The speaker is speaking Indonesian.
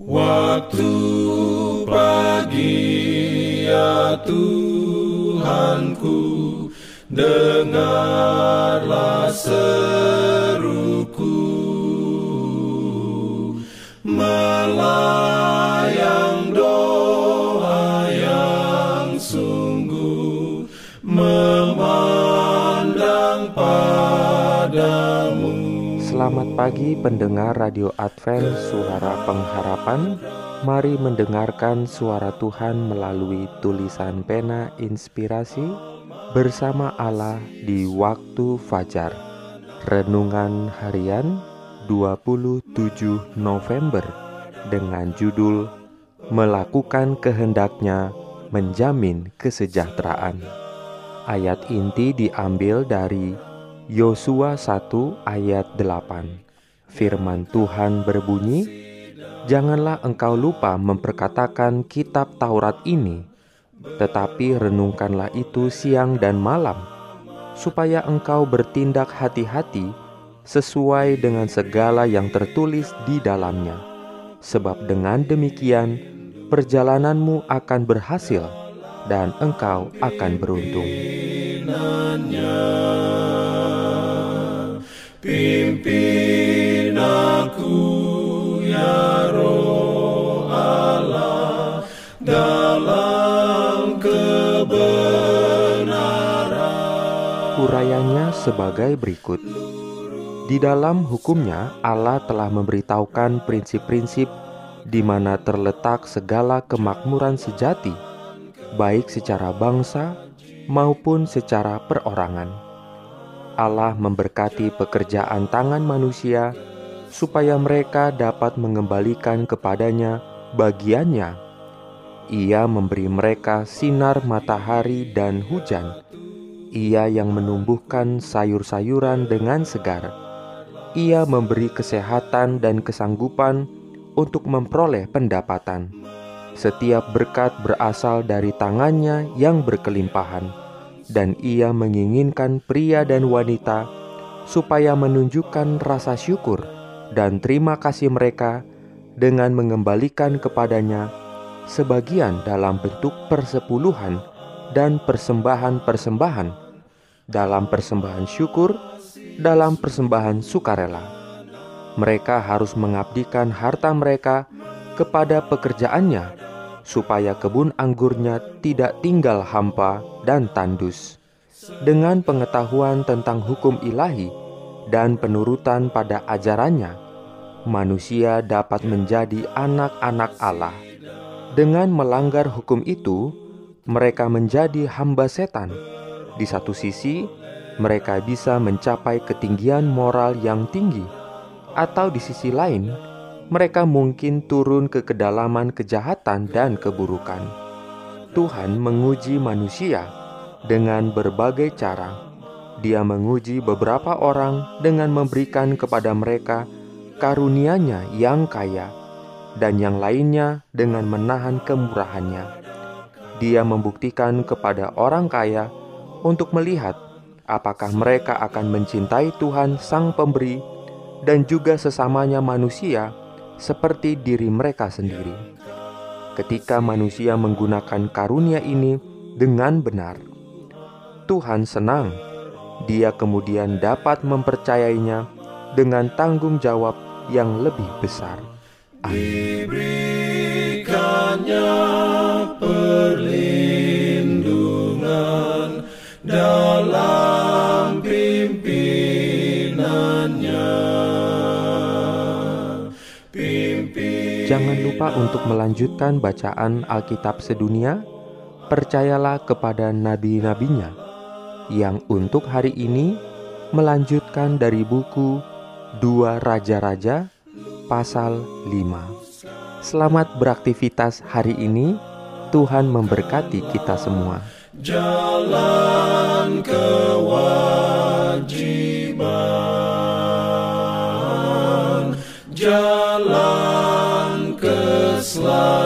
Waktu pagi ya Tuhanku Dengarlah seruku. Melayang Selamat pagi pendengar Radio Advent Suara Pengharapan. Mari mendengarkan suara Tuhan melalui tulisan pena inspirasi Bersama Allah di waktu fajar. Renungan harian 27 November Dengan judul Melakukan kehendaknya menjamin kesejahteraan. Ayat inti diambil dari Yosua 1 ayat 8 Firman Tuhan berbunyi Janganlah engkau lupa memperkatakan kitab Taurat ini Tetapi renungkanlah itu siang dan malam Supaya engkau bertindak hati-hati Sesuai dengan segala yang tertulis di dalamnya. Sebab dengan demikian Perjalananmu akan berhasil Dan engkau akan beruntung Urayanya sebagai berikut. Di dalam hukumnya, Allah telah memberitahukan prinsip-prinsip di mana terletak segala kemakmuran sejati, baik secara bangsa maupun secara perorangan. Allah memberkati pekerjaan tangan manusia supaya mereka dapat mengembalikan kepadanya bagiannya. Ia memberi mereka sinar matahari dan hujan. Ia yang menumbuhkan sayur-sayuran dengan segar. Ia memberi kesehatan dan kesanggupan untuk memperoleh pendapatan. Setiap berkat berasal dari tangannya yang berkelimpahan dan ia menginginkan pria dan wanita supaya menunjukkan rasa syukur dan terima kasih mereka dengan mengembalikan kepadanya sebagian dalam bentuk persepuluhan dan persembahan-persembahan dalam persembahan syukur dalam persembahan sukarela mereka harus mengabdikan harta mereka kepada pekerjaannya supaya kebun anggurnya tidak tinggal hampa dan tandus. Dengan pengetahuan tentang hukum ilahi dan penurutan pada ajarannya, manusia dapat menjadi anak-anak Allah. Dengan melanggar hukum itu, mereka menjadi hamba setan. Di satu sisi, mereka bisa mencapai ketinggian moral yang tinggi, atau di sisi lain, mereka mungkin turun ke kedalaman kejahatan dan keburukan. Tuhan menguji manusia dengan berbagai cara. Dia menguji beberapa orang dengan memberikan kepada mereka karunia-Nya yang kaya, dan yang lainnya dengan menahan kemurahannya. Dia membuktikan kepada orang kaya untuk melihat apakah mereka akan mencintai Tuhan Sang Pemberi dan juga sesamanya manusia seperti diri mereka sendiri. Ketika manusia menggunakan karunia ini dengan benar, Tuhan senang. Dia kemudian dapat mempercayainya dengan tanggung jawab yang lebih besar. Diberikannya perlindungan dalam Jangan lupa untuk melanjutkan bacaan Alkitab sedunia. Percayalah kepada nabi-nabinya yang untuk hari ini melanjutkan dari buku Dua Raja-Raja pasal 5. Selamat beraktivitas hari ini. Tuhan memberkati kita semua. Jalan kewajiban, jalan keselamatan.